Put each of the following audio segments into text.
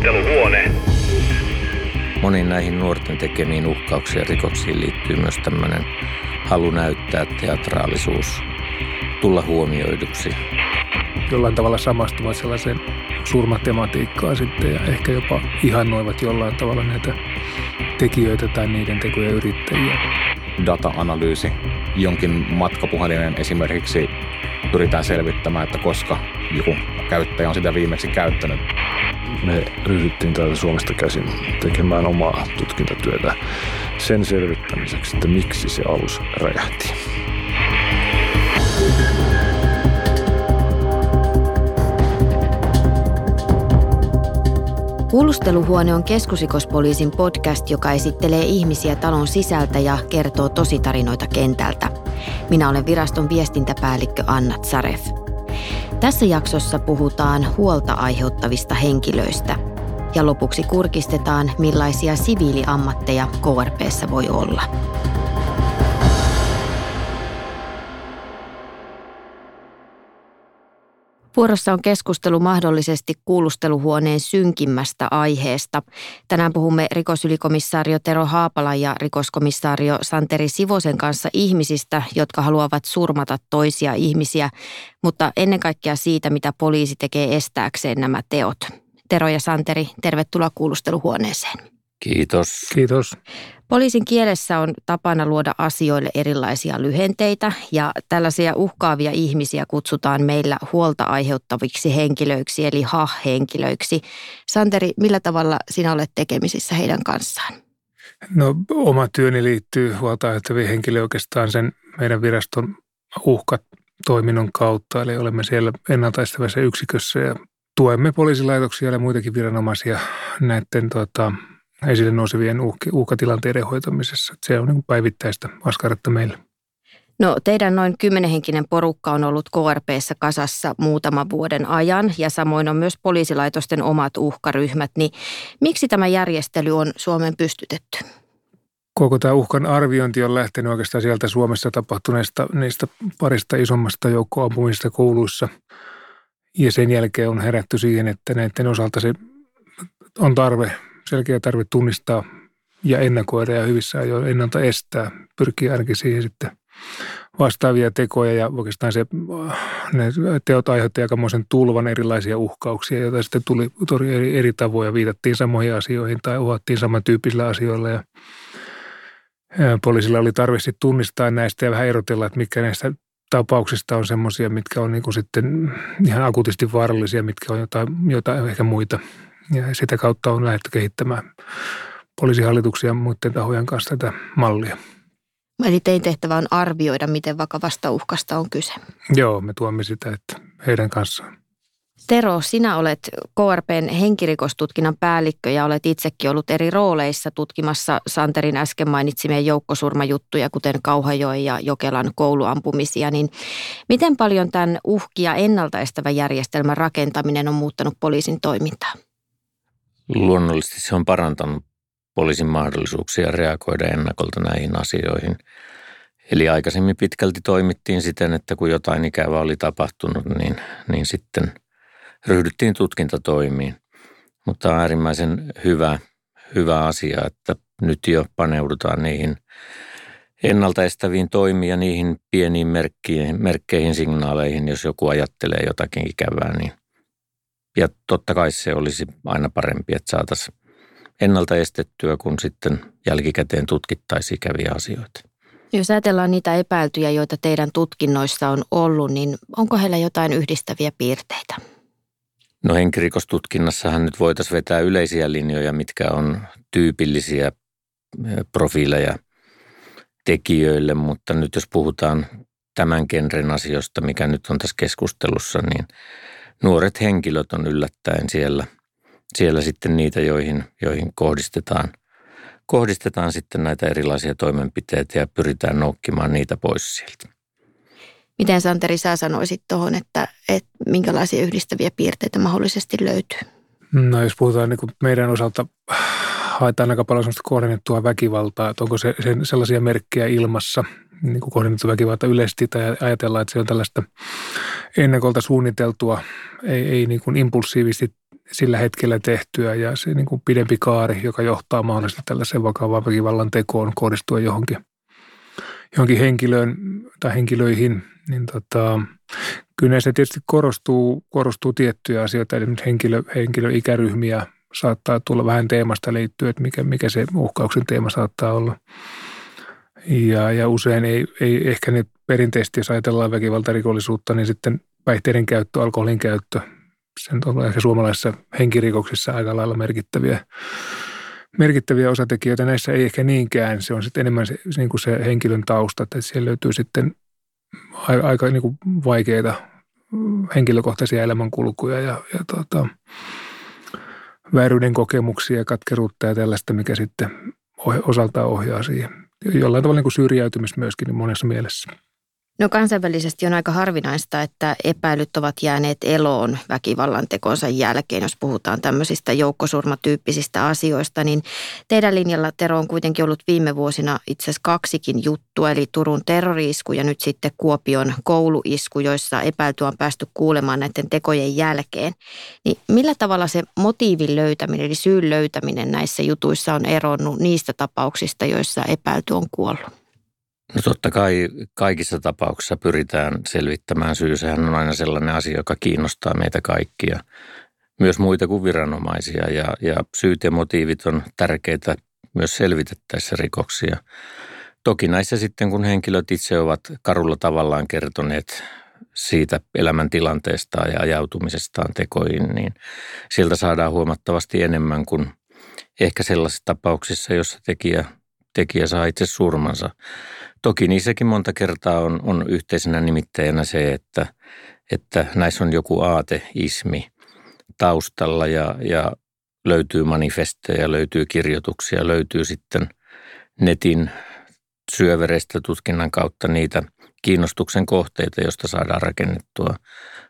Kuulusteluhuone. Moniin näihin nuorten tekemiin uhkauksiin ja rikoksiin liittyy myös tämmöinen halu näyttää teatraalisuus, tulla huomioiduksi. Jollain tavalla samastuvat sellaiseen surmatematiikkaan sitten ja ehkä jopa ihannoivat jollain tavalla näitä tekijöitä tai niiden tekoja yrittäjiä. Data-analyysi, jonkin matkapuhelinen esimerkiksi pyritään selvittämään, että koska joku käyttäjä on sitä viimeksi käyttänyt. Me ryhdyttiin täältä Suomesta käsin tekemään omaa tutkintatyötä sen selvittämiseksi, että miksi se alus räjähti. Kuulusteluhuone on keskusrikospoliisin podcast, joka esittelee ihmisiä talon sisältä ja kertoo tositarinoita kentältä. Minä olen viraston viestintäpäällikkö Anna Tsaref. Tässä jaksossa puhutaan huolta aiheuttavista henkilöistä. Ja lopuksi kurkistetaan, millaisia siviiliammatteja KRPssä voi olla. Vuorossa on keskustelu mahdollisesti kuulusteluhuoneen synkimmästä aiheesta. Tänään puhumme rikosylikomissario Tero Haapala ja rikoskomissaario Santeri Sivosen kanssa ihmisistä, jotka haluavat surmata toisia ihmisiä, mutta ennen kaikkea siitä, mitä poliisi tekee estääkseen nämä teot. Tero ja Santeri, tervetuloa kuulusteluhuoneeseen. Kiitos. Kiitos. Poliisin kielessä on tapana luoda asioille erilaisia lyhenteitä ja tällaisia uhkaavia ihmisiä kutsutaan meillä huolta aiheuttaviksi henkilöiksi eli ha-henkilöiksi. Santeri, millä tavalla sinä olet tekemisissä heidän kanssaan? No oma työni liittyy huolta aiheuttaviin henkilöihin oikeastaan sen meidän viraston uhkatoiminnon kautta. Eli olemme siellä ennaltaistavassa yksikössä ja tuemme poliisilaitoksia ja muitakin viranomaisia näiden tota, esille nousevien uhkatilanteiden hoitamisessa. Se on niin päivittäistä askaretta meille. No teidän noin kymmenenhenkinen porukka on ollut KRPssä kasassa muutaman vuoden ajan ja samoin on myös poliisilaitosten omat uhkaryhmät, niin miksi tämä järjestely on Suomen pystytetty? Koko tämä uhkan arviointi on lähtenyt oikeastaan sieltä Suomessa tapahtuneista niistä parista isommasta joukkoampumisesta kouluissa. Ja sen jälkeen on herätty siihen, että näiden osalta se on tarve selkeä tarve tunnistaa ja ennakoida ja hyvissä ajoin ennalta estää, pyrkii ainakin siihen sitten vastaavia tekoja ja oikeastaan se, ne teot aiheutti aikamoisen tulvan erilaisia uhkauksia, joita sitten tuli, tuli eri, eri tavoin viitattiin samoihin asioihin tai uhattiin samantyyppisillä asioilla ja poliisilla oli tarve sitten tunnistaa näistä ja vähän erotella, että mitkä näistä tapauksista on semmoisia, mitkä on niin sitten ihan akuutisti vaarallisia, mitkä on jotain, jotain ehkä muita ja sitä kautta on lähdetty kehittämään poliisihallituksia ja muiden tahojen kanssa tätä mallia. Eli tein tehtävä on arvioida, miten vakavasta uhkasta on kyse. Joo, me tuomme sitä, että heidän kanssaan. Tero, sinä olet KRPn henkirikostutkinnan päällikkö ja olet itsekin ollut eri rooleissa tutkimassa Santerin äsken mainitsimia joukkosurmajuttuja, kuten Kauhajoen ja Jokelan kouluampumisia. Niin miten paljon tämän uhkia ennaltaestävän järjestelmän rakentaminen on muuttanut poliisin toimintaa? Luonnollisesti se on parantanut poliisin mahdollisuuksia reagoida ennakolta näihin asioihin. Eli aikaisemmin pitkälti toimittiin siten, että kun jotain ikävää oli tapahtunut, niin, niin sitten ryhdyttiin tutkintatoimiin. Mutta on äärimmäisen hyvä, hyvä asia, että nyt jo paneudutaan niihin ennaltaestäviin toimiin ja niihin pieniin merkkeihin, merkkeihin, signaaleihin, jos joku ajattelee jotakin ikävää, niin ja totta kai se olisi aina parempi, että saataisiin ennalta estettyä, kun sitten jälkikäteen tutkittaisiin ikäviä asioita. Jos ajatellaan niitä epäiltyjä, joita teidän tutkinnoissa on ollut, niin onko heillä jotain yhdistäviä piirteitä? No henkirikostutkinnassahan nyt voitaisiin vetää yleisiä linjoja, mitkä on tyypillisiä profiileja tekijöille, mutta nyt jos puhutaan tämän genren asioista, mikä nyt on tässä keskustelussa, niin – nuoret henkilöt on yllättäen siellä, siellä sitten niitä, joihin, joihin kohdistetaan, kohdistetaan sitten näitä erilaisia toimenpiteitä ja pyritään noukkimaan niitä pois sieltä. Miten Santeri sä sanoisit tuohon, että, että minkälaisia yhdistäviä piirteitä mahdollisesti löytyy? No jos puhutaan niin kuin meidän osalta, haetaan aika paljon sellaista kohdennettua väkivaltaa, että onko se, se sellaisia merkkejä ilmassa, niin kuin kohdennettu väkivalta yleisesti tai ajatellaan, että se on tällaista ennakolta suunniteltua, ei, ei niin kuin impulsiivisesti sillä hetkellä tehtyä ja se niin kuin pidempi kaari, joka johtaa mahdollisesti tällaisen vakavaan väkivallan tekoon kohdistua johonkin, johonkin henkilöön tai henkilöihin, niin tota, kyllä näissä tietysti korostuu, korostuu tiettyjä asioita, eli henkilö, henkilöikäryhmiä saattaa tulla vähän teemasta liittyen, että mikä, mikä se uhkauksen teema saattaa olla. Ja, ja usein ei, ei ehkä nyt perinteisesti, jos ajatellaan väkivaltarikollisuutta, niin sitten päihteiden käyttö, alkoholin käyttö, sen on ehkä suomalaisissa henkirikoksissa aika lailla merkittäviä, merkittäviä osatekijöitä. Näissä ei ehkä niinkään, se on sitten enemmän se, niin kuin se henkilön tausta, että siellä löytyy sitten aika, aika niin kuin vaikeita henkilökohtaisia elämänkulkuja ja, ja tota, vääryyden kokemuksia, katkeruutta ja tällaista, mikä sitten osaltaan ohjaa siihen. Jollain tavalla niin kuin syrjäytymistä myöskin niin monessa mielessä. No kansainvälisesti on aika harvinaista, että epäilyt ovat jääneet eloon väkivallan tekonsa jälkeen, jos puhutaan tämmöisistä joukkosurmatyyppisistä asioista, niin teidän linjalla Tero on kuitenkin ollut viime vuosina itse asiassa kaksikin juttua, eli Turun terroriisku ja nyt sitten Kuopion kouluisku, joissa epäilty on päästy kuulemaan näiden tekojen jälkeen. Niin millä tavalla se motiivin löytäminen, eli syyn löytäminen näissä jutuissa on eronnut niistä tapauksista, joissa epäilty on kuollut? No totta kai kaikissa tapauksissa pyritään selvittämään syy. Sehän on aina sellainen asia, joka kiinnostaa meitä kaikkia, myös muita kuin viranomaisia. Ja, ja syyt ja motiivit on tärkeitä myös selvitettäessä rikoksia. Toki näissä sitten, kun henkilöt itse ovat karulla tavallaan kertoneet siitä elämäntilanteestaan ja ajautumisestaan tekoihin, niin sieltä saadaan huomattavasti enemmän kuin ehkä sellaisissa tapauksissa, jossa tekijä, tekijä saa itse surmansa. Toki niissäkin monta kertaa on, on yhteisenä nimittäjänä se, että, että näissä on joku aateismi taustalla ja, ja löytyy manifesteja, löytyy kirjoituksia, löytyy sitten netin syövereistä tutkinnan kautta niitä kiinnostuksen kohteita, joista saadaan rakennettua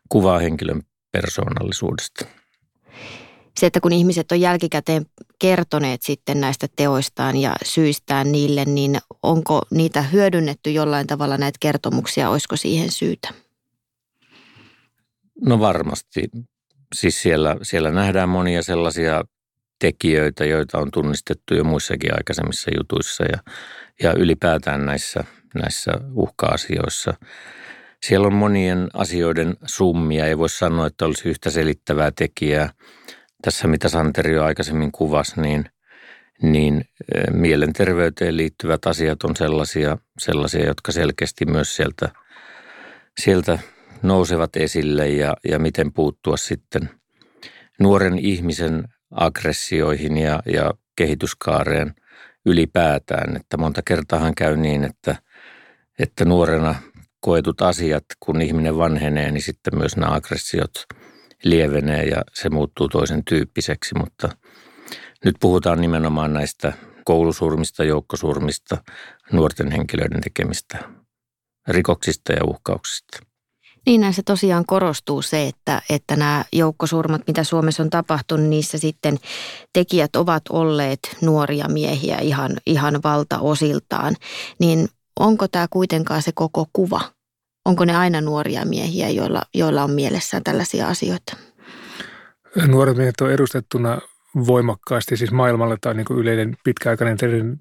kuvaa henkilön persoonallisuudesta se, että kun ihmiset on jälkikäteen kertoneet sitten näistä teoistaan ja syistään niille, niin onko niitä hyödynnetty jollain tavalla näitä kertomuksia, olisiko siihen syytä? No varmasti. Siis siellä, siellä nähdään monia sellaisia tekijöitä, joita on tunnistettu jo muissakin aikaisemmissa jutuissa ja, ja ylipäätään näissä, näissä uhka-asioissa. Siellä on monien asioiden summia, ei voi sanoa, että olisi yhtä selittävää tekijää – tässä mitä Santeri jo aikaisemmin kuvasi, niin, niin mielenterveyteen liittyvät asiat on sellaisia, sellaisia jotka selkeästi myös sieltä, sieltä nousevat esille ja, ja miten puuttua sitten nuoren ihmisen aggressioihin ja, ja kehityskaareen ylipäätään. Että monta kertaa käy niin, että, että nuorena koetut asiat, kun ihminen vanhenee, niin sitten myös nämä aggressiot – lievenee ja se muuttuu toisen tyyppiseksi, mutta nyt puhutaan nimenomaan näistä koulusurmista, joukkosurmista, nuorten henkilöiden tekemistä rikoksista ja uhkauksista. Niin näissä tosiaan korostuu se, että, että nämä joukkosurmat, mitä Suomessa on tapahtunut, niissä sitten tekijät ovat olleet nuoria miehiä ihan, ihan valtaosiltaan. Niin onko tämä kuitenkaan se koko kuva? Onko ne aina nuoria miehiä, joilla, joilla on mielessään tällaisia asioita? Nuoret miehet on edustettuna voimakkaasti siis maailmalla tai niin yleinen pitkäaikainen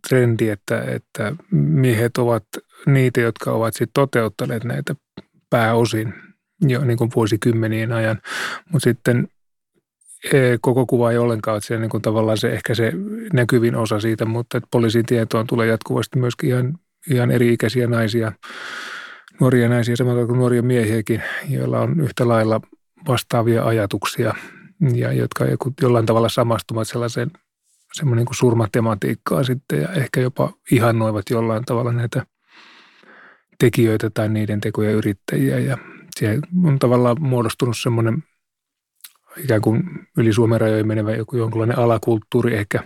trendi, että, että miehet ovat niitä, jotka ovat sitten toteuttaneet näitä pääosin jo niin kuin vuosikymmenien ajan. Mutta sitten e, koko kuva ei ollenkaan ole siellä niin tavallaan se ehkä se näkyvin osa siitä, mutta että poliisin tietoon tulee jatkuvasti myöskin ihan, ihan eri-ikäisiä naisia nuoria naisia samalla kuin nuoria miehiäkin, joilla on yhtä lailla vastaavia ajatuksia ja jotka jollain tavalla samastuvat sellaiseen semmoinen kuin surmatematiikkaan sitten ja ehkä jopa ihannoivat jollain tavalla näitä tekijöitä tai niiden tekoja yrittäjiä. Ja siellä on tavallaan muodostunut semmoinen ikään kuin yli Suomen rajojen menevä joku jonkinlainen alakulttuuri ehkä,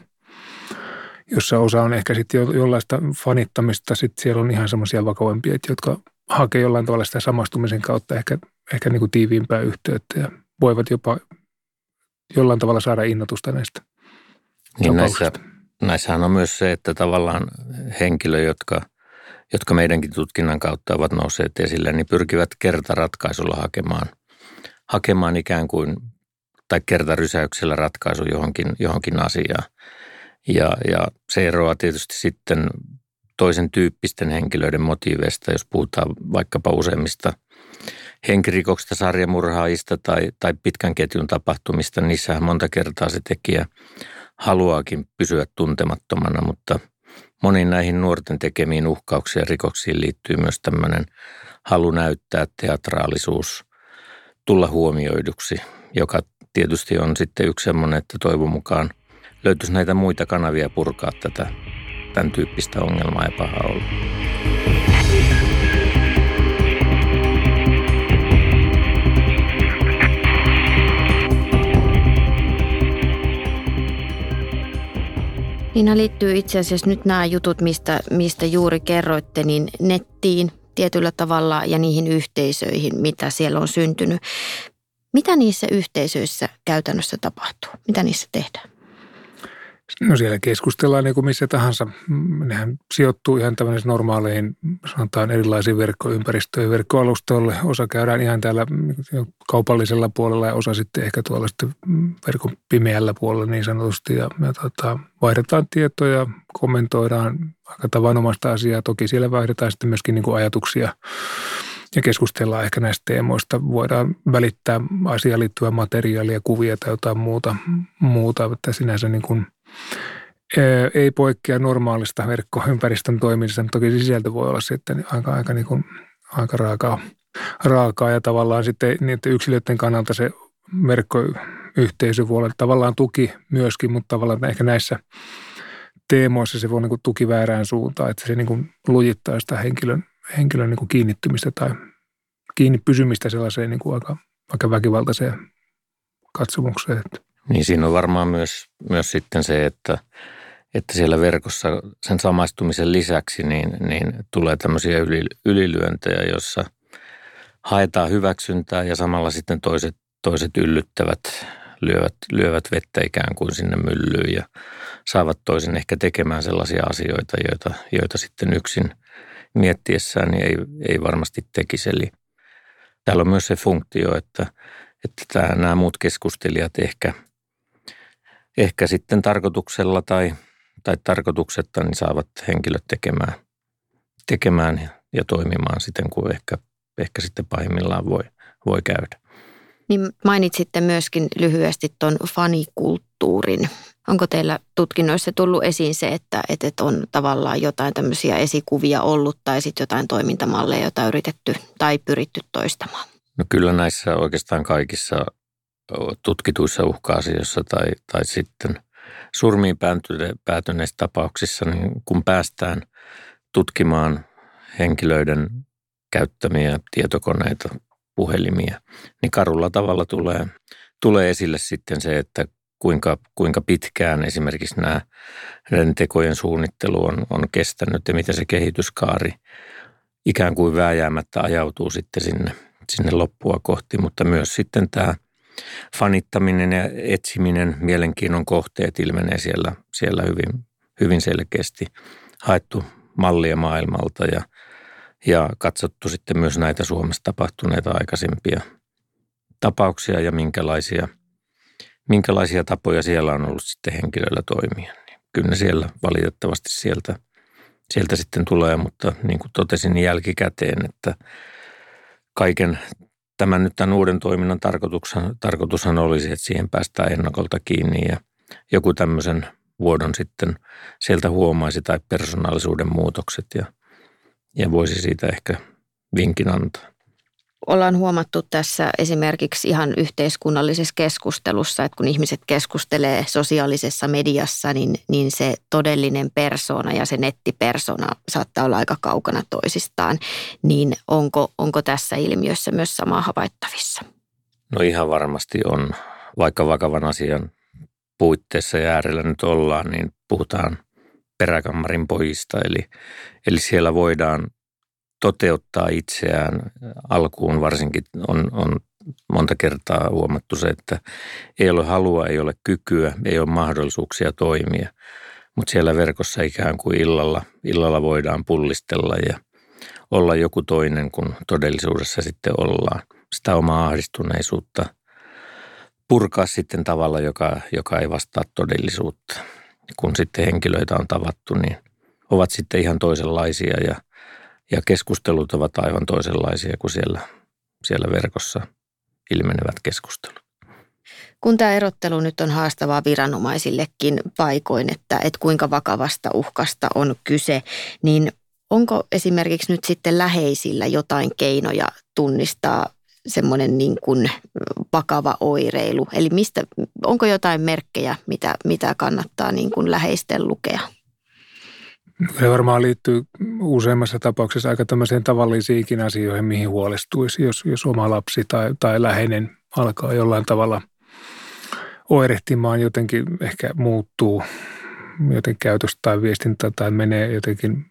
jossa osa on ehkä sitten jo, jollaista fanittamista, sitten siellä on ihan semmoisia vakavampia, jotka hakee jollain tavalla sitä samastumisen kautta ehkä, ehkä niin kuin tiiviimpää yhteyttä ja voivat jopa jollain tavalla saada innotusta näistä niin näissä, näissähän on myös se, että tavallaan henkilö, jotka, jotka meidänkin tutkinnan kautta ovat nousseet esille, niin pyrkivät kertaratkaisulla hakemaan, hakemaan ikään kuin tai kertarysäyksellä ratkaisu johonkin, johonkin asiaan. Ja, ja se eroaa tietysti sitten toisen tyyppisten henkilöiden motiiveista, jos puhutaan vaikkapa useimmista henkirikoksista, sarjamurhaajista tai, tai pitkän ketjun tapahtumista. Niissähän monta kertaa se tekijä haluaakin pysyä tuntemattomana, mutta moniin näihin nuorten tekemiin uhkauksiin ja rikoksiin liittyy myös tämmöinen halu näyttää teatraalisuus, tulla huomioiduksi, joka tietysti on sitten yksi semmoinen, että toivon mukaan löytyisi näitä muita kanavia purkaa tätä tämän tyyppistä ongelmaa ja pahaa olla. Niina liittyy itse asiassa nyt nämä jutut, mistä, mistä juuri kerroitte, niin nettiin tietyllä tavalla ja niihin yhteisöihin, mitä siellä on syntynyt. Mitä niissä yhteisöissä käytännössä tapahtuu? Mitä niissä tehdään? No siellä keskustellaan niin kuin missä tahansa. Nehän sijoittuu ihan tämmöisiin normaaleihin, sanotaan erilaisiin verkkoympäristöihin, verkkoalustoille. Osa käydään ihan täällä kaupallisella puolella ja osa sitten ehkä tuolla sitten verkon pimeällä puolella niin sanotusti. Ja, ja tota, vaihdetaan tietoja, kommentoidaan aika tavanomaista asiaa. Toki siellä vaihdetaan sitten myöskin niin kuin ajatuksia ja keskustellaan ehkä näistä teemoista. Voidaan välittää asiaan liittyvää materiaalia, kuvia tai jotain muuta, muuta että sinänsä niin kuin ei poikkea normaalista verkkoympäristön toiminnasta. Toki sisältö voi olla sitten aika, aika, niin kuin, aika raakaa, raakaa ja tavallaan sitten niiden yksilöiden kannalta se verkkoyhteisö voi olla tavallaan tuki myöskin, mutta tavallaan ehkä näissä teemoissa se voi niin kuin tuki väärään suuntaan, että se niin kuin lujittaa sitä henkilön, henkilön niin kuin kiinnittymistä tai kiinni pysymistä sellaiseen niin kuin aika, aika väkivaltaiseen katsomukseen. Niin siinä on varmaan myös, myös sitten se, että, että siellä verkossa sen samaistumisen lisäksi niin, niin tulee tämmöisiä yli, ylilyöntejä, jossa haetaan hyväksyntää ja samalla sitten toiset, toiset yllyttävät, lyövät, lyövät vettä ikään kuin sinne myllyyn ja saavat toisen ehkä tekemään sellaisia asioita, joita, joita sitten yksin miettiessään niin ei, ei varmasti tekisi. Eli täällä on myös se funktio, että, että tämä, nämä muut keskustelijat ehkä – ehkä sitten tarkoituksella tai, tai tarkoituksetta niin saavat henkilöt tekemään, tekemään ja toimimaan siten kuin ehkä, ehkä sitten pahimmillaan voi, voi käydä. Niin mainitsitte myöskin lyhyesti tuon fanikulttuurin. Onko teillä tutkinnoissa tullut esiin se, että, että on tavallaan jotain tämmöisiä esikuvia ollut tai sitten jotain toimintamalleja, joita yritetty tai pyritty toistamaan? No kyllä näissä oikeastaan kaikissa tutkituissa uhka-asioissa tai, tai sitten surmiin päätyneissä tapauksissa, niin kun päästään tutkimaan henkilöiden käyttämiä tietokoneita, puhelimia, niin karulla tavalla tulee, tulee esille sitten se, että kuinka, kuinka pitkään esimerkiksi nämä tekojen suunnittelu on, on kestänyt ja miten se kehityskaari ikään kuin vääjäämättä ajautuu sitten sinne, sinne loppua kohti, mutta myös sitten tämä fanittaminen ja etsiminen, mielenkiinnon kohteet ilmenee siellä, siellä hyvin, hyvin selkeästi. Haettu mallia maailmalta ja, ja katsottu sitten myös näitä Suomessa tapahtuneita aikaisempia tapauksia ja minkälaisia, minkälaisia tapoja siellä on ollut sitten henkilöillä toimia. Niin kyllä siellä valitettavasti sieltä, sieltä sitten tulee, mutta niin kuin totesin niin jälkikäteen, että kaiken tämän nyt tämän uuden toiminnan tarkoitushan, tarkoitushan olisi, että siihen päästään ennakolta kiinni ja joku tämmöisen vuodon sitten sieltä huomaisi tai persoonallisuuden muutokset ja, ja voisi siitä ehkä vinkin antaa ollaan huomattu tässä esimerkiksi ihan yhteiskunnallisessa keskustelussa, että kun ihmiset keskustelee sosiaalisessa mediassa, niin, niin se todellinen persona ja se nettipersona saattaa olla aika kaukana toisistaan. Niin onko, onko tässä ilmiössä myös sama havaittavissa? No ihan varmasti on. Vaikka vakavan asian puitteissa ja äärellä nyt ollaan, niin puhutaan peräkammarin pojista. Eli, eli siellä voidaan toteuttaa itseään alkuun varsinkin on, on monta kertaa huomattu se, että ei ole halua, ei ole kykyä, ei ole mahdollisuuksia toimia. Mutta siellä verkossa ikään kuin illalla, illalla voidaan pullistella ja olla joku toinen kuin todellisuudessa sitten ollaan. Sitä omaa ahdistuneisuutta purkaa sitten tavalla, joka, joka ei vastaa todellisuutta. Kun sitten henkilöitä on tavattu, niin ovat sitten ihan toisenlaisia ja, ja keskustelut ovat aivan toisenlaisia kuin siellä, siellä verkossa ilmenevät keskustelut. Kun tämä erottelu nyt on haastavaa viranomaisillekin paikoin, että, että kuinka vakavasta uhkasta on kyse, niin onko esimerkiksi nyt sitten läheisillä jotain keinoja tunnistaa semmoinen niin kuin vakava oireilu? Eli mistä, onko jotain merkkejä, mitä, mitä kannattaa niin kuin läheisten lukea? Se varmaan liittyy useimmassa tapauksessa aika tämmöiseen tavallisiinkin asioihin, mihin huolestuisi, jos, jos oma lapsi tai, tai läheinen alkaa jollain tavalla oirehtimaan, jotenkin ehkä muuttuu joten käytöstä tai viestintä tai menee jotenkin,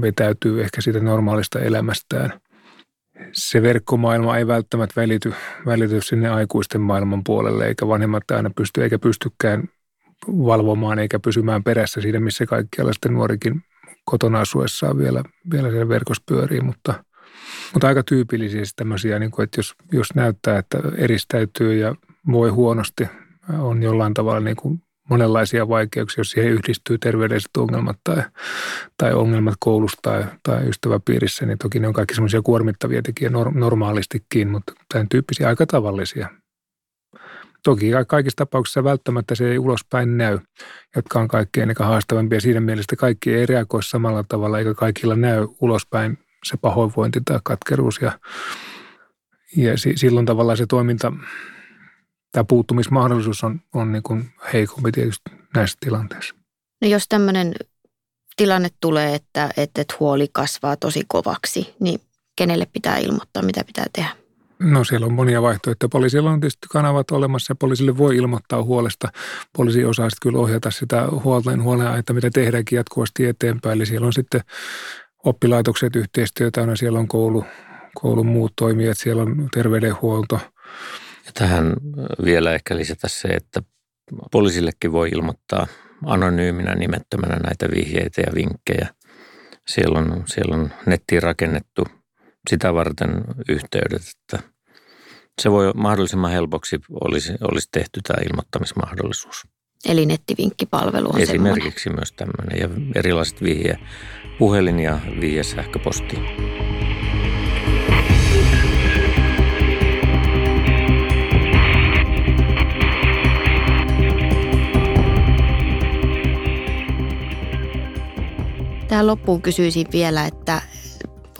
vetäytyy ehkä siitä normaalista elämästään. Se verkkomaailma ei välttämättä välity, välity sinne aikuisten maailman puolelle, eikä vanhemmat aina pysty, eikä pystykään valvomaan eikä pysymään perässä siinä, missä kaikkialla sitten nuorikin kotona asuessaan vielä, vielä siellä verkossa pyörii, mutta, mutta aika tyypillisiä tämmöisiä, niin kuin, että jos, jos näyttää, että eristäytyy ja voi huonosti, on jollain tavalla niin kuin monenlaisia vaikeuksia, jos siihen yhdistyy terveydelliset ongelmat tai, tai ongelmat koulussa tai, tai ystäväpiirissä, niin toki ne on kaikki semmoisia kuormittavia tekijä normaalistikin, mutta tämän tyyppisiä aika tavallisia. Toki kaikissa tapauksissa välttämättä se ei ulospäin näy, jotka on kaikkein ehkä haastavampia. Siinä mielessä kaikki ei reagoi samalla tavalla, eikä kaikilla näy ulospäin se pahoinvointi tai katkeruus. Ja, ja silloin tavallaan se toiminta, tämä puuttumismahdollisuus on, on niin kuin heikompi tietysti näissä tilanteissa. No jos tämmöinen tilanne tulee, että, että huoli kasvaa tosi kovaksi, niin kenelle pitää ilmoittaa, mitä pitää tehdä? No siellä on monia vaihtoehtoja. Poliisilla on tietysti kanavat olemassa ja poliisille voi ilmoittaa huolesta. Poliisi osaa sitten kyllä ohjata sitä huolten huolenaihetta, mitä tehdäänkin jatkuvasti eteenpäin. Eli siellä on sitten oppilaitokset yhteistyötä, no siellä on koulu, koulun muut toimijat, siellä on terveydenhuolto. Ja tähän vielä ehkä lisätä se, että poliisillekin voi ilmoittaa anonyyminä nimettömänä näitä vihjeitä ja vinkkejä. Siellä on, siellä on nettiin rakennettu sitä varten yhteydet, että se voi mahdollisimman helpoksi olisi, olisi tehty tämä ilmoittamismahdollisuus. Eli nettivinkkipalvelu on Esimerkiksi semmoinen. myös tämmöinen ja erilaiset vihje, puhelin ja vihje sähköposti. Tähän loppuun kysyisin vielä, että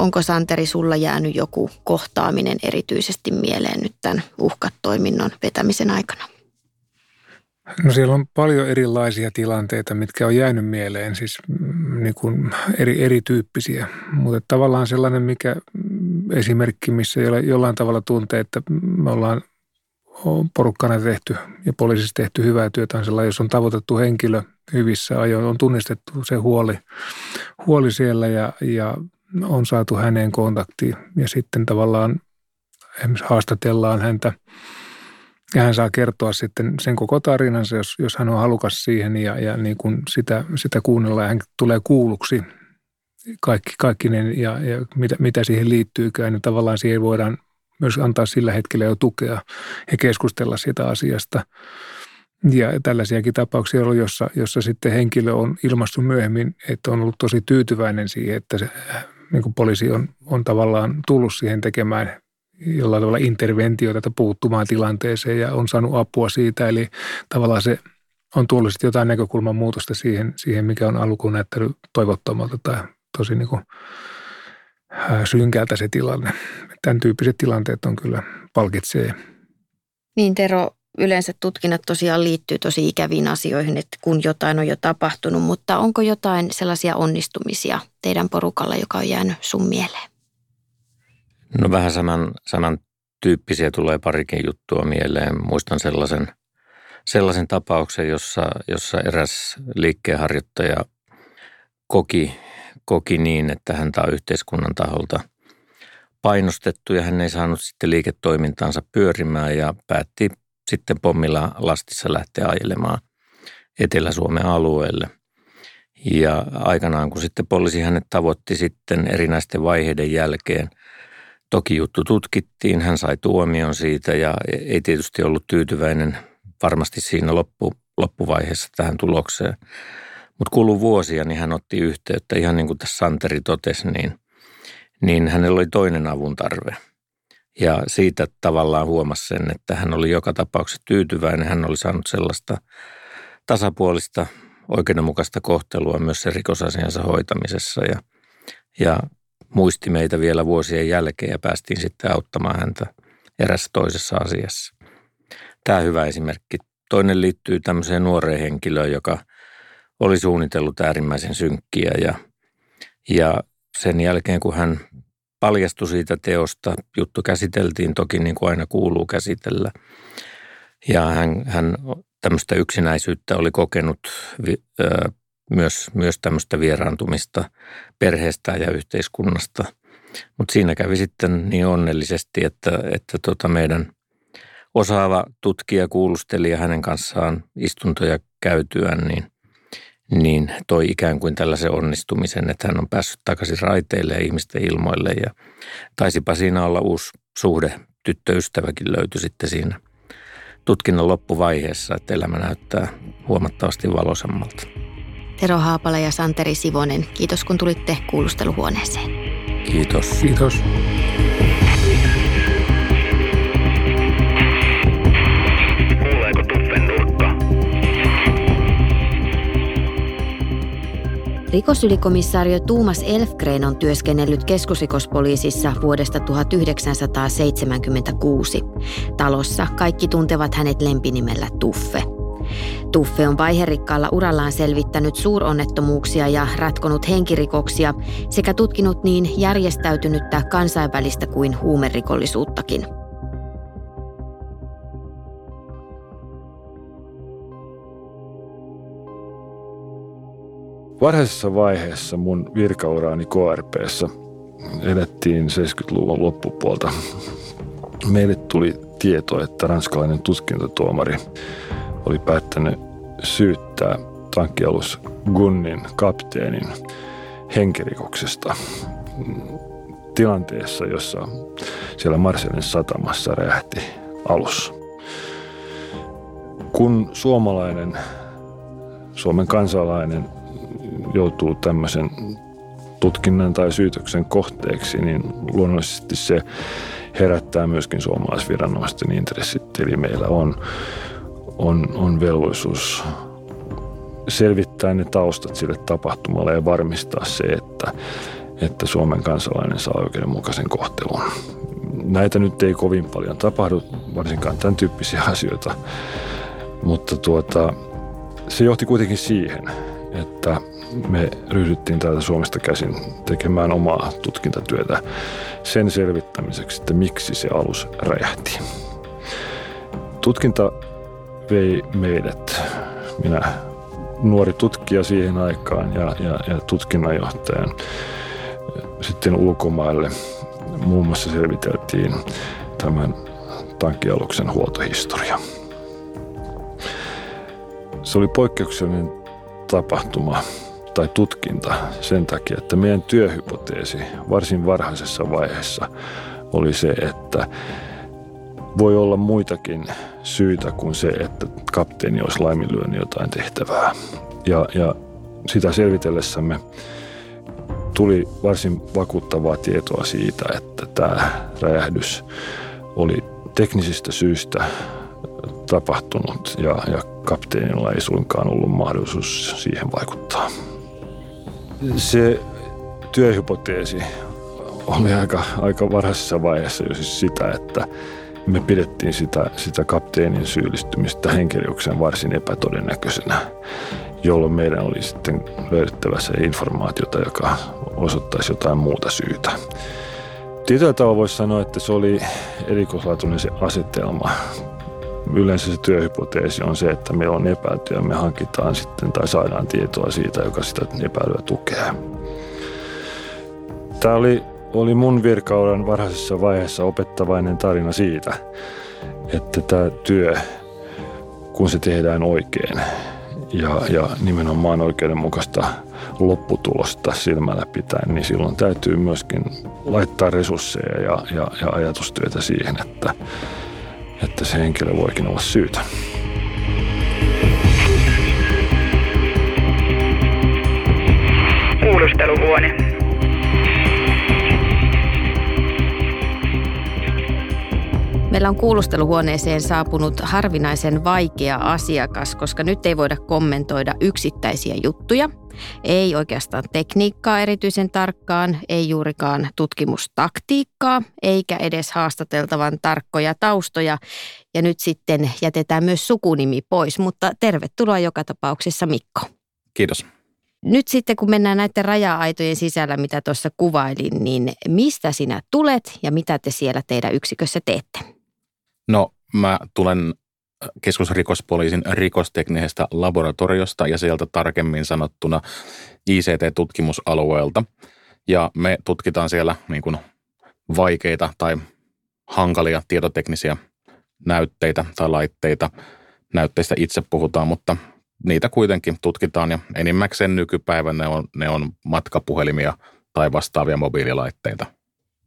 Onko Santeri sulla jäänyt joku kohtaaminen erityisesti mieleen nyt tämän uhkatoiminnon vetämisen aikana? No siellä on paljon erilaisia tilanteita, mitkä on jäänyt mieleen, siis mm, niin kuin eri, erityyppisiä. Mutta tavallaan sellainen, mikä mm, esimerkki, missä jollain tavalla tuntee, että me ollaan porukkana tehty ja poliisissa tehty hyvää työtä on sellainen, jos on tavoitettu henkilö hyvissä ajoin, on tunnistettu se huoli, huoli siellä ja, ja on saatu häneen kontakti ja sitten tavallaan esimerkiksi haastatellaan häntä. Ja hän saa kertoa sitten sen koko tarinansa, jos, jos hän on halukas siihen. Ja, ja niin kuin sitä, sitä kuunnella ja hän tulee kuulluksi kaikki, kaikkinen ja, ja mitä, mitä siihen liittyykään, niin tavallaan siihen voidaan myös antaa sillä hetkellä jo tukea ja keskustella siitä asiasta. Ja tällaisiakin tapauksia on, jossa, jossa sitten henkilö on ilmastu myöhemmin, että on ollut tosi tyytyväinen siihen, että se niin kuin poliisi on, on tavallaan tullut siihen tekemään jollain tavalla interventioita tai puuttumaan tilanteeseen ja on saanut apua siitä. Eli tavallaan se on tullut jotain näkökulman muutosta siihen, siihen mikä on alkuun näyttänyt toivottomalta tai tosi niin kuin synkältä se tilanne. Tämän tyyppiset tilanteet on kyllä palkitsee. Niin Tero, yleensä tutkinnat tosiaan liittyy tosi ikäviin asioihin, että kun jotain on jo tapahtunut, mutta onko jotain sellaisia onnistumisia teidän porukalla, joka on jäänyt sun mieleen? No vähän saman, saman tyyppisiä tulee parikin juttua mieleen. Muistan sellaisen, sellaisen tapauksen, jossa, jossa eräs liikkeenharjoittaja koki, koki niin, että häntä on yhteiskunnan taholta painostettu ja hän ei saanut sitten liiketoimintaansa pyörimään ja päätti sitten pommilla lastissa lähteä ajelemaan Etelä-Suomen alueelle. Ja aikanaan, kun sitten poliisi hänet tavoitti sitten erinäisten vaiheiden jälkeen Toki juttu tutkittiin, hän sai tuomion siitä ja ei tietysti ollut tyytyväinen varmasti siinä loppu, loppuvaiheessa tähän tulokseen. Mutta kului vuosia, niin hän otti yhteyttä, ihan niin kuin tässä Santeri totesi, niin, niin hänellä oli toinen avun tarve. Ja siitä tavallaan huomasi sen, että hän oli joka tapauksessa tyytyväinen. Hän oli saanut sellaista tasapuolista, oikeudenmukaista kohtelua myös sen rikosasiansa hoitamisessa. Ja, ja muisti meitä vielä vuosien jälkeen ja päästiin sitten auttamaan häntä erässä toisessa asiassa. Tämä hyvä esimerkki. Toinen liittyy tämmöiseen nuoreen henkilöön, joka oli suunnitellut äärimmäisen synkkiä ja, ja sen jälkeen kun hän paljastui siitä teosta, juttu käsiteltiin toki niin kuin aina kuuluu käsitellä. Ja hän, hän tämmöistä yksinäisyyttä oli kokenut myös, myös tämmöistä vieraantumista perheestä ja yhteiskunnasta. Mutta siinä kävi sitten niin onnellisesti, että, että tota meidän osaava tutkija kuulusteli ja hänen kanssaan istuntoja käytyään, niin, niin toi ikään kuin tällaisen onnistumisen, että hän on päässyt takaisin raiteille ja ihmisten ilmoille. Ja taisipa siinä olla uusi suhde, tyttöystäväkin löytyi sitten siinä tutkinnon loppuvaiheessa, että elämä näyttää huomattavasti valosammalta. Tero Haapala ja Santeri Sivonen, kiitos kun tulitte kuulusteluhuoneeseen. Kiitos. Kiitos. Rikosylikomissario Tuumas Elfgren on työskennellyt keskusrikospoliisissa vuodesta 1976. Talossa kaikki tuntevat hänet lempinimellä Tuffe. Tuffe on vaiherikkaalla urallaan selvittänyt suuronnettomuuksia ja ratkonut henkirikoksia sekä tutkinut niin järjestäytynyttä kansainvälistä kuin huumerikollisuuttakin. Varhaisessa vaiheessa mun virkauraani KRPssä elettiin 70-luvun loppupuolta. Meille tuli tieto, että ranskalainen tutkintatuomari oli päättänyt syyttää tankkialus Gunnin kapteenin henkirikoksesta tilanteessa, jossa siellä Marselin satamassa räjähti alus. Kun suomalainen, Suomen kansalainen joutuu tämmöisen tutkinnan tai syytöksen kohteeksi, niin luonnollisesti se herättää myöskin suomalaisviranomaisten intressit. Eli meillä on, on, on velvollisuus selvittää ne taustat sille tapahtumalle ja varmistaa se, että, että Suomen kansalainen saa oikeudenmukaisen kohtelun. Näitä nyt ei kovin paljon tapahdu, varsinkaan tämän tyyppisiä asioita, mutta tuota, se johti kuitenkin siihen, että me ryhdyttiin täältä Suomesta käsin tekemään omaa tutkintatyötä sen selvittämiseksi, että miksi se alus räjähti. Tutkinta vei meidät, minä nuori tutkija siihen aikaan ja, ja, ja tutkinnanjohtajan sitten ulkomaille. Muun muassa selviteltiin tämän tankkialuksen huoltohistoria. Se oli poikkeuksellinen tapahtuma tai tutkinta sen takia, että meidän työhypoteesi varsin varhaisessa vaiheessa oli se, että voi olla muitakin syitä kuin se, että kapteeni olisi laiminlyönyt jotain tehtävää. Ja, ja sitä selvitellessämme tuli varsin vakuuttavaa tietoa siitä, että tämä räjähdys oli teknisistä syistä tapahtunut ja, ja kapteenilla ei suinkaan ollut mahdollisuus siihen vaikuttaa. Se työhypoteesi oli aika, aika varhaisessa vaiheessa jo siis sitä, että me pidettiin sitä, sitä kapteenin syyllistymistä henkirjokseen varsin epätodennäköisenä, jolloin meidän oli sitten löydettävä se informaatiota, joka osoittaisi jotain muuta syytä. Tietyllä tavalla voisi sanoa, että se oli erikoislaatuinen se asetelma. Yleensä se työhypoteesi on se, että me on epäilty ja me hankitaan sitten tai saadaan tietoa siitä, joka sitä epäilyä tukee. Tämä oli oli mun virkauran varhaisessa vaiheessa opettavainen tarina siitä, että tämä työ, kun se tehdään oikein ja, ja nimenomaan oikeudenmukaista lopputulosta silmällä pitäen, niin silloin täytyy myöskin laittaa resursseja ja, ja, ja ajatustyötä siihen, että, että se henkilö voikin olla syytä. Kuulusteluhuone. Meillä on kuulusteluhuoneeseen saapunut harvinaisen vaikea asiakas, koska nyt ei voida kommentoida yksittäisiä juttuja. Ei oikeastaan tekniikkaa erityisen tarkkaan, ei juurikaan tutkimustaktiikkaa, eikä edes haastateltavan tarkkoja taustoja. Ja nyt sitten jätetään myös sukunimi pois, mutta tervetuloa joka tapauksessa Mikko. Kiitos. Nyt sitten kun mennään näiden raja-aitojen sisällä, mitä tuossa kuvailin, niin mistä sinä tulet ja mitä te siellä teidän yksikössä teette? No mä tulen keskusrikospoliisin rikosteknisestä laboratoriosta ja sieltä tarkemmin sanottuna ICT-tutkimusalueelta. Ja me tutkitaan siellä niin kuin vaikeita tai hankalia tietoteknisiä näytteitä tai laitteita. Näytteistä itse puhutaan, mutta niitä kuitenkin tutkitaan ja enimmäkseen nykypäivänä ne on, ne on matkapuhelimia tai vastaavia mobiililaitteita.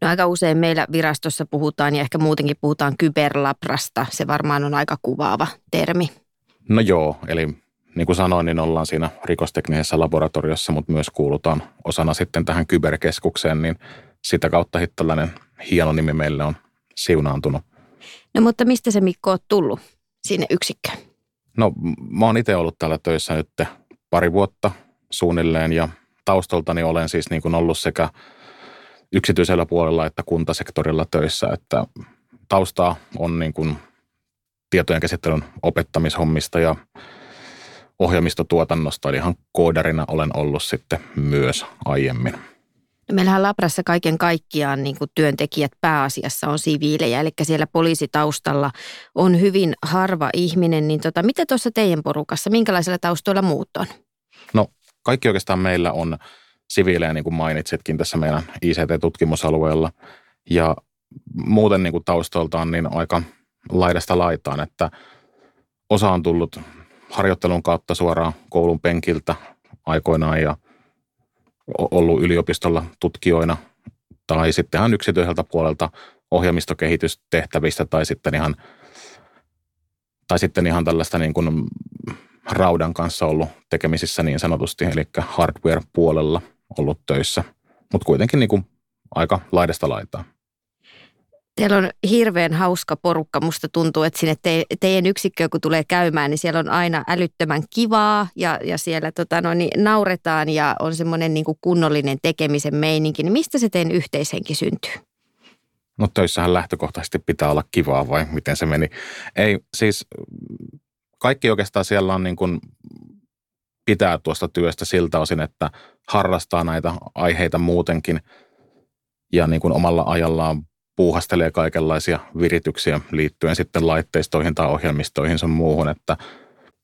No aika usein meillä virastossa puhutaan ja ehkä muutenkin puhutaan kyberlabrasta. Se varmaan on aika kuvaava termi. No joo, eli niin kuin sanoin, niin ollaan siinä rikosteknisessä laboratoriossa, mutta myös kuulutaan osana sitten tähän kyberkeskukseen, niin sitä kautta tällainen hieno nimi meille on siunaantunut. No mutta mistä se Mikko on tullut sinne yksikköön? No mä oon itse ollut täällä töissä nyt pari vuotta suunnilleen ja taustaltani olen siis niin kuin ollut sekä yksityisellä puolella että kuntasektorilla töissä, että taustaa on niin kuin tietojen käsittelyn opettamishommista ja ohjelmistotuotannosta, eli ihan koodarina olen ollut sitten myös aiemmin. No meillähän Labrassa kaiken kaikkiaan niin kuin työntekijät pääasiassa on siviilejä, eli siellä poliisitaustalla on hyvin harva ihminen. Niin tota, mitä tuossa teidän porukassa, minkälaisilla taustoilla muut on? No kaikki oikeastaan meillä on siviilejä, niin kuin mainitsitkin tässä meidän ICT-tutkimusalueella. Ja muuten niin kuin taustoiltaan niin aika laidasta laitaan, että osa on tullut harjoittelun kautta suoraan koulun penkiltä aikoinaan ja ollut yliopistolla tutkijoina tai sitten ihan yksityiseltä puolelta ohjelmistokehitystehtävistä tai sitten ihan, tai sitten ihan tällaista niin kuin raudan kanssa ollut tekemisissä niin sanotusti, eli hardware-puolella – ollut töissä, mutta kuitenkin niin kuin aika laidasta laitaa. Teillä on hirveän hauska porukka. Musta tuntuu, että sinne te, teidän yksikköön kun tulee käymään, niin siellä on aina älyttömän kivaa ja, ja siellä tota, no, niin nauretaan ja on semmoinen niin kuin kunnollinen tekemisen meininki. Niin mistä se teidän yhteishenki syntyy? No töissähän lähtökohtaisesti pitää olla kivaa vai miten se meni? Ei, siis kaikki oikeastaan siellä on niin kuin pitää tuosta työstä siltä osin, että harrastaa näitä aiheita muutenkin ja niin kuin omalla ajallaan puuhastelee kaikenlaisia virityksiä liittyen sitten laitteistoihin tai ohjelmistoihin sun muuhun, että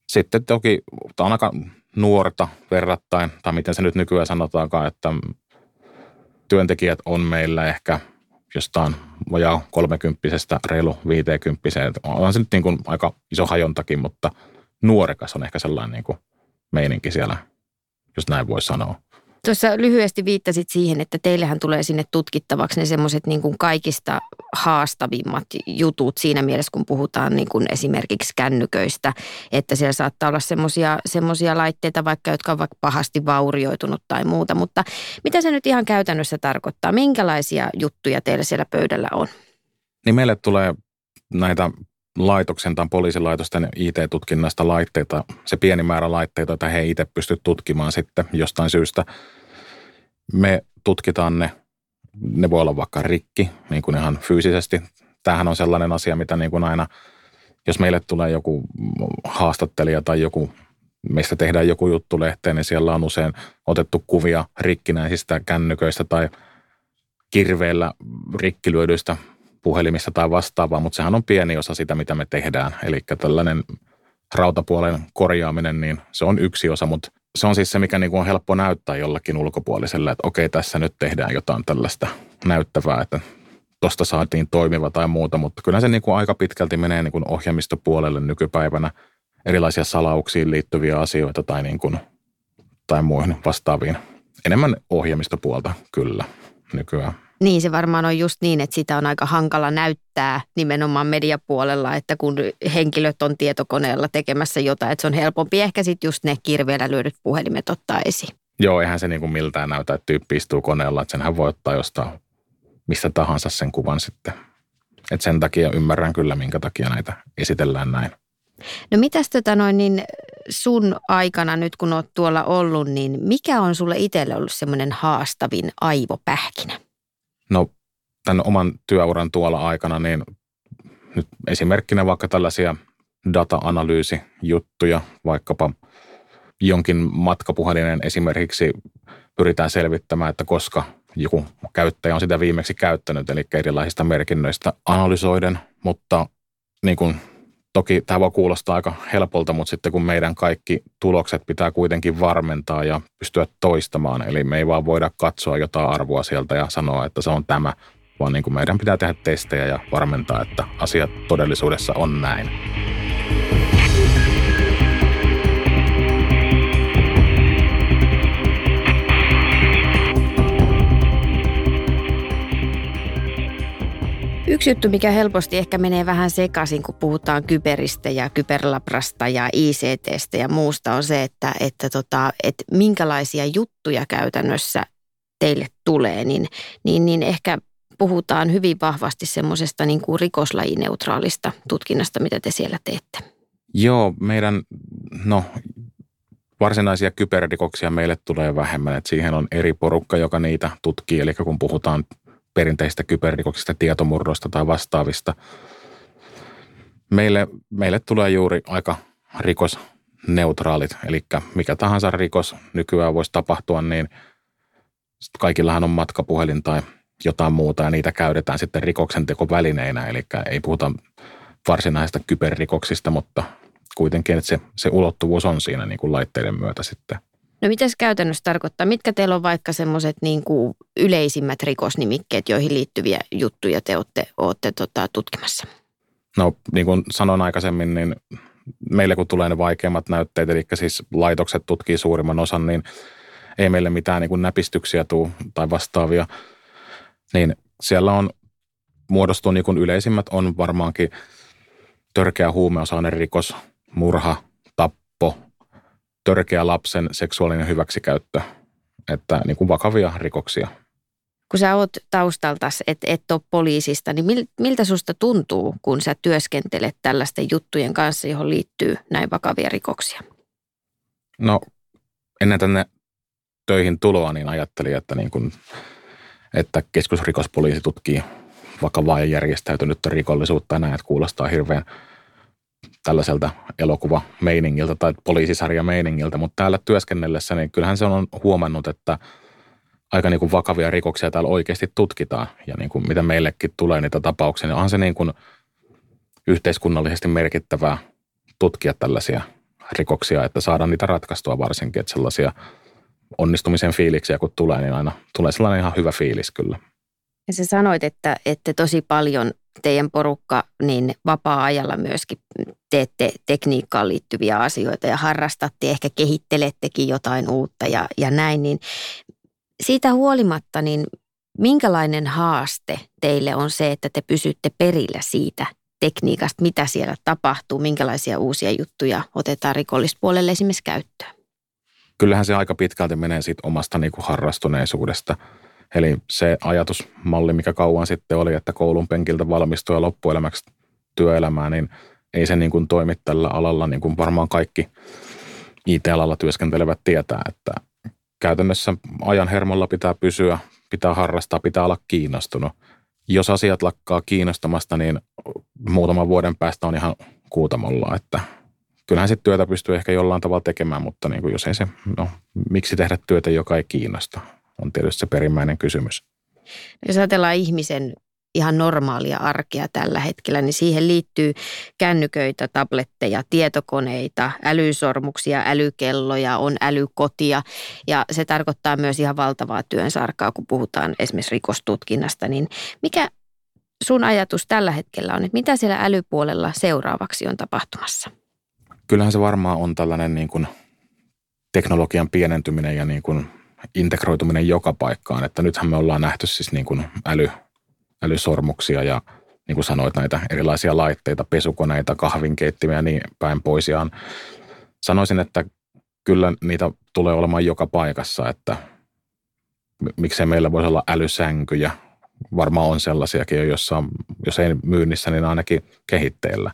sitten toki, tämä on aika nuorta verrattain, tai miten se nyt nykyään sanotaankaan, että työntekijät on meillä ehkä jostain vajaa kolmekymppisestä reilu viiteekymppiseen. On se nyt niin kuin aika iso hajontakin, mutta nuorekas on ehkä sellainen niin kuin meininki siellä, jos näin voi sanoa. Tuossa lyhyesti viittasit siihen, että teillähän tulee sinne tutkittavaksi ne semmoiset niin kuin kaikista haastavimmat jutut siinä mielessä, kun puhutaan niin kuin esimerkiksi kännyköistä, että siellä saattaa olla semmoisia laitteita vaikka, jotka ovat pahasti vaurioitunut tai muuta, mutta mitä se nyt ihan käytännössä tarkoittaa? Minkälaisia juttuja teillä siellä pöydällä on? Niin meille tulee näitä laitoksen tai poliisilaitosten IT-tutkinnasta laitteita, se pieni määrä laitteita, joita he itse pysty tutkimaan sitten jostain syystä. Me tutkitaan ne, ne voi olla vaikka rikki, niin kuin ihan fyysisesti. Tämähän on sellainen asia, mitä niin kuin aina, jos meille tulee joku haastattelija tai joku, mistä tehdään joku juttu lehteen, niin siellä on usein otettu kuvia rikkinäisistä kännyköistä tai kirveellä rikkilyödyistä puhelimista tai vastaavaa, mutta sehän on pieni osa sitä, mitä me tehdään. Eli tällainen rautapuolen korjaaminen, niin se on yksi osa, mutta se on siis se, mikä niin kuin on helppo näyttää jollakin ulkopuoliselle, että okei, tässä nyt tehdään jotain tällaista näyttävää, että tuosta saatiin toimiva tai muuta, mutta kyllä se niin kuin aika pitkälti menee niin ohjelmistopuolelle nykypäivänä erilaisia salauksiin liittyviä asioita tai, niin kuin, tai muihin vastaaviin. Enemmän ohjelmistopuolta kyllä nykyään. Niin, se varmaan on just niin, että sitä on aika hankala näyttää nimenomaan mediapuolella, että kun henkilöt on tietokoneella tekemässä jotain, että se on helpompi ehkä sitten just ne kirveellä lyödyt puhelimet ottaa esiin. Joo, eihän se niin kuin miltään näytä, että tyyppi istuu koneella, että senhän voi ottaa jostain mistä tahansa sen kuvan sitten. Et sen takia ymmärrän kyllä, minkä takia näitä esitellään näin. No mitäs tota noin, niin sun aikana nyt kun oot tuolla ollut, niin mikä on sulle itselle ollut semmoinen haastavin aivopähkinä? No tämän oman työuran tuolla aikana, niin nyt esimerkkinä vaikka tällaisia data-analyysijuttuja, vaikkapa jonkin matkapuhelinen esimerkiksi pyritään selvittämään, että koska joku käyttäjä on sitä viimeksi käyttänyt, eli erilaisista merkinnöistä analysoiden, mutta niin kuin, toki tämä voi kuulostaa aika helpolta, mutta sitten kun meidän kaikki tulokset pitää kuitenkin varmentaa ja pystyä toistamaan, eli me ei vaan voida katsoa jotain arvoa sieltä ja sanoa, että se on tämä, vaan niin kuin meidän pitää tehdä testejä ja varmentaa, että asiat todellisuudessa on näin. Yksi juttu, mikä helposti ehkä menee vähän sekaisin, kun puhutaan kyberistä ja kyberlabrasta ja ICTstä ja muusta, on se, että, että, tota, että minkälaisia juttuja käytännössä teille tulee, niin, niin, niin ehkä puhutaan hyvin vahvasti semmoisesta niin kuin rikoslajineutraalista tutkinnasta, mitä te siellä teette. Joo, meidän, no varsinaisia kyberrikoksia meille tulee vähemmän, että siihen on eri porukka, joka niitä tutkii, eli kun puhutaan perinteistä kyberrikoksista, tietomurroista tai vastaavista. Meille, meille tulee juuri aika rikosneutraalit, eli mikä tahansa rikos nykyään voisi tapahtua, niin kaikillahan on matkapuhelin tai jotain muuta ja niitä käytetään sitten rikoksentekovälineinä, eli ei puhuta varsinaisista kyberrikoksista, mutta kuitenkin että se, se ulottuvuus on siinä niin kuin laitteiden myötä sitten – No mitä se käytännössä tarkoittaa? Mitkä teillä on vaikka semmoiset niin kuin yleisimmät rikosnimikkeet, joihin liittyviä juttuja te olette, olette tota, tutkimassa? No niin kuin sanoin aikaisemmin, niin meille kun tulee ne vaikeimmat näytteet, eli siis laitokset tutkii suurimman osan, niin ei meille mitään niin kuin näpistyksiä tuu tai vastaavia. Niin siellä on muodostuu niin kuin yleisimmät on varmaankin törkeä huumeosainen rikos, murha, törkeä lapsen seksuaalinen hyväksikäyttö, että niin kuin vakavia rikoksia. Kun sä oot taustalta, et, et ole poliisista, niin miltä susta tuntuu, kun sä työskentelet tällaisten juttujen kanssa, johon liittyy näin vakavia rikoksia? No ennen tänne töihin tuloa, niin ajattelin, että, niin kuin, että keskusrikospoliisi tutkii vakavaa ja järjestäytynyttä rikollisuutta ja näin, että kuulostaa hirveän tällaiselta elokuvameiningiltä tai poliisisarjameiningiltä, mutta täällä työskennellessä, niin kyllähän se on huomannut, että aika niin kuin vakavia rikoksia täällä oikeasti tutkitaan ja niin kuin mitä meillekin tulee niitä tapauksia, niin onhan se niin kuin yhteiskunnallisesti merkittävää tutkia tällaisia rikoksia, että saadaan niitä ratkaistua varsinkin, että sellaisia onnistumisen fiiliksiä kun tulee, niin aina tulee sellainen ihan hyvä fiilis kyllä. Ja sä sanoit, että, että tosi paljon teidän porukka niin vapaa-ajalla myöskin teette tekniikkaan liittyviä asioita ja harrastatte, ehkä kehittelettekin jotain uutta ja, ja näin, niin siitä huolimatta, niin minkälainen haaste teille on se, että te pysytte perillä siitä tekniikasta, mitä siellä tapahtuu, minkälaisia uusia juttuja otetaan rikollispuolelle esimerkiksi käyttöön? Kyllähän se aika pitkälti menee siitä omasta niin kuin harrastuneisuudesta – Eli se ajatusmalli, mikä kauan sitten oli, että koulun penkiltä valmistuu ja loppuelämäksi työelämää, niin ei se niin kuin toimi tällä alalla, niin kuin varmaan kaikki IT-alalla työskentelevät tietää, että käytännössä ajan hermolla pitää pysyä, pitää harrastaa, pitää olla kiinnostunut. Jos asiat lakkaa kiinnostamasta, niin muutaman vuoden päästä on ihan kuutamolla, että kyllähän sitten työtä pystyy ehkä jollain tavalla tekemään, mutta niin kuin jos ei se, no miksi tehdä työtä, joka ei kiinnosta on tietysti se perimmäinen kysymys. Jos ajatellaan ihmisen ihan normaalia arkea tällä hetkellä, niin siihen liittyy kännyköitä, tabletteja, tietokoneita, älysormuksia, älykelloja, on älykotia ja se tarkoittaa myös ihan valtavaa työnsarkaa, kun puhutaan esimerkiksi rikostutkinnasta. Niin mikä sun ajatus tällä hetkellä on, että mitä siellä älypuolella seuraavaksi on tapahtumassa? Kyllähän se varmaan on tällainen niin kuin teknologian pienentyminen ja niin kuin integroituminen joka paikkaan. Että nythän me ollaan nähty siis niin kuin äly, älysormuksia ja niin kuin sanoit, näitä erilaisia laitteita, pesukoneita, kahvinkeittimiä ja niin päin pois. Ja sanoisin, että kyllä niitä tulee olemaan joka paikassa, että miksei meillä voisi olla älysänkyjä. Varmaan on sellaisiakin jo, jossa, jos ei myynnissä, niin ainakin kehitteellä.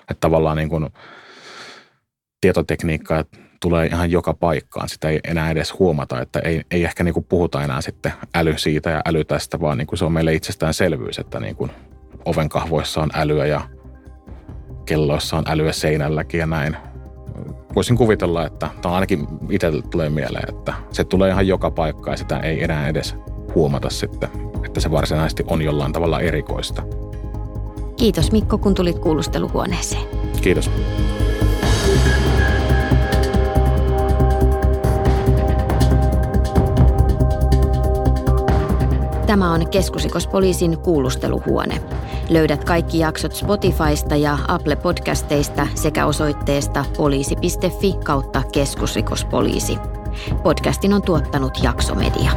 Että tavallaan niin kuin tietotekniikkaa tulee ihan joka paikkaan. Sitä ei enää edes huomata, että ei, ei ehkä niin kuin puhuta enää sitten äly siitä ja äly tästä, vaan niin kuin se on meille itsestäänselvyys, että niin kuin ovenkahvoissa on älyä ja kelloissa on älyä seinälläkin ja näin. Voisin kuvitella, että tämä ainakin itselle tulee mieleen, että se tulee ihan joka paikka ja sitä ei enää edes huomata sitten, että se varsinaisesti on jollain tavalla erikoista. Kiitos Mikko, kun tulit kuulusteluhuoneeseen. Kiitos. Tämä on keskusrikospoliisin kuulusteluhuone. Löydät kaikki jaksot Spotifysta ja Apple Podcasteista sekä osoitteesta poliisi.fi kautta keskusrikospoliisi. Podcastin on tuottanut Jaksomedia.